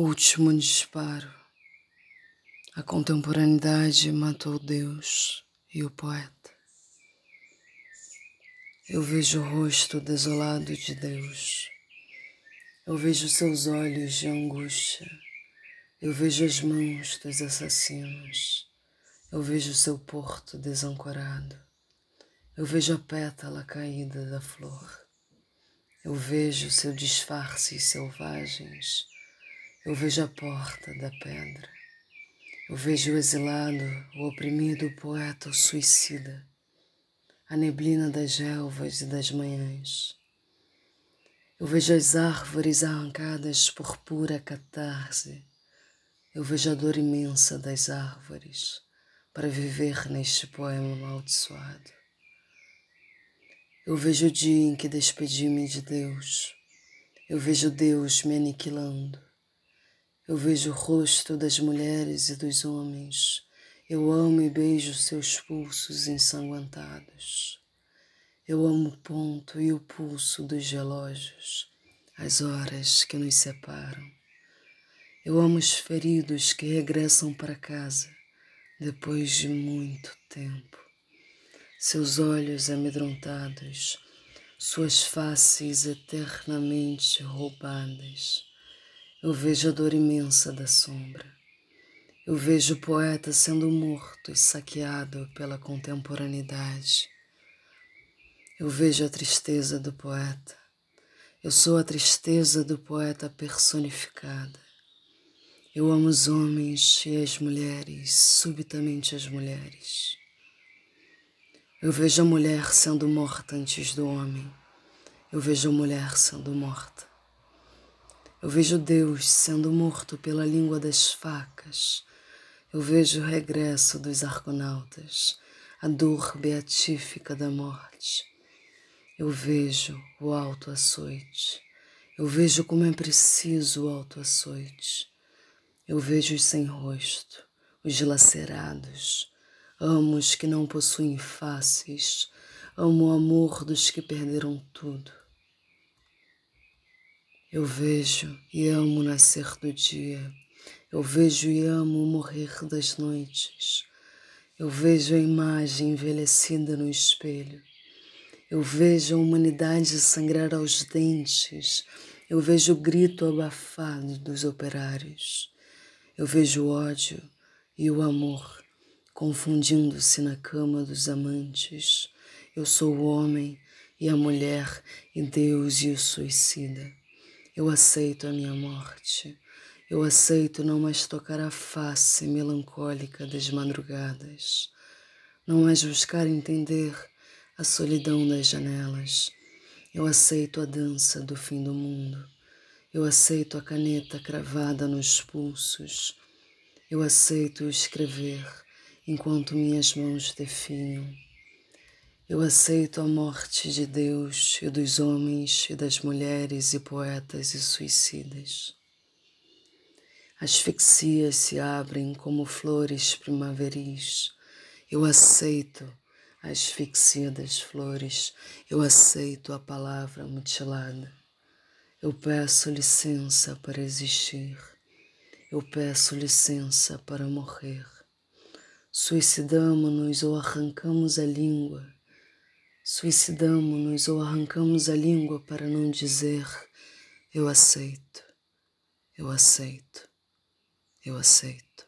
Último disparo. A contemporaneidade matou Deus e o poeta. Eu vejo o rosto desolado de Deus. Eu vejo seus olhos de angústia. Eu vejo as mãos dos assassinos. Eu vejo seu porto desancorado. Eu vejo a pétala caída da flor. Eu vejo seu disfarces selvagens. Eu vejo a porta da pedra. Eu vejo o exilado, o oprimido, o poeta, o suicida. A neblina das relvas e das manhãs. Eu vejo as árvores arrancadas por pura catarse. Eu vejo a dor imensa das árvores para viver neste poema amaldiçoado. Eu vejo o dia em que despedi-me de Deus. Eu vejo Deus me aniquilando. Eu vejo o rosto das mulheres e dos homens. Eu amo e beijo seus pulsos ensanguentados. Eu amo o ponto e o pulso dos relógios, as horas que nos separam. Eu amo os feridos que regressam para casa depois de muito tempo seus olhos amedrontados, suas faces eternamente roubadas. Eu vejo a dor imensa da sombra. Eu vejo o poeta sendo morto e saqueado pela contemporaneidade. Eu vejo a tristeza do poeta. Eu sou a tristeza do poeta personificada. Eu amo os homens e as mulheres, subitamente as mulheres. Eu vejo a mulher sendo morta antes do homem. Eu vejo a mulher sendo morta. Eu vejo Deus sendo morto pela língua das facas. Eu vejo o regresso dos argonautas, a dor beatífica da morte. Eu vejo o alto açoite. Eu vejo como é preciso o alto açoite. Eu vejo os sem rosto, os dilacerados, Amo os que não possuem faces, amo o amor dos que perderam tudo. Eu vejo e amo o nascer do dia, eu vejo e amo o morrer das noites. Eu vejo a imagem envelhecida no espelho. Eu vejo a humanidade sangrar aos dentes. Eu vejo o grito abafado dos operários. Eu vejo o ódio e o amor confundindo-se na cama dos amantes. Eu sou o homem e a mulher, e Deus e o suicida. Eu aceito a minha morte. Eu aceito não mais tocar a face melancólica das madrugadas, não mais buscar entender a solidão das janelas. Eu aceito a dança do fim do mundo. Eu aceito a caneta cravada nos pulsos. Eu aceito escrever enquanto minhas mãos definham. Eu aceito a morte de Deus e dos homens e das mulheres e poetas e suicidas. Asfixias se abrem como flores primaveris. Eu aceito a asfixia das flores. Eu aceito a palavra mutilada. Eu peço licença para existir. Eu peço licença para morrer. Suicidamo-nos ou arrancamos a língua. Suicidamo-nos ou arrancamos a língua para não dizer eu aceito, eu aceito, eu aceito.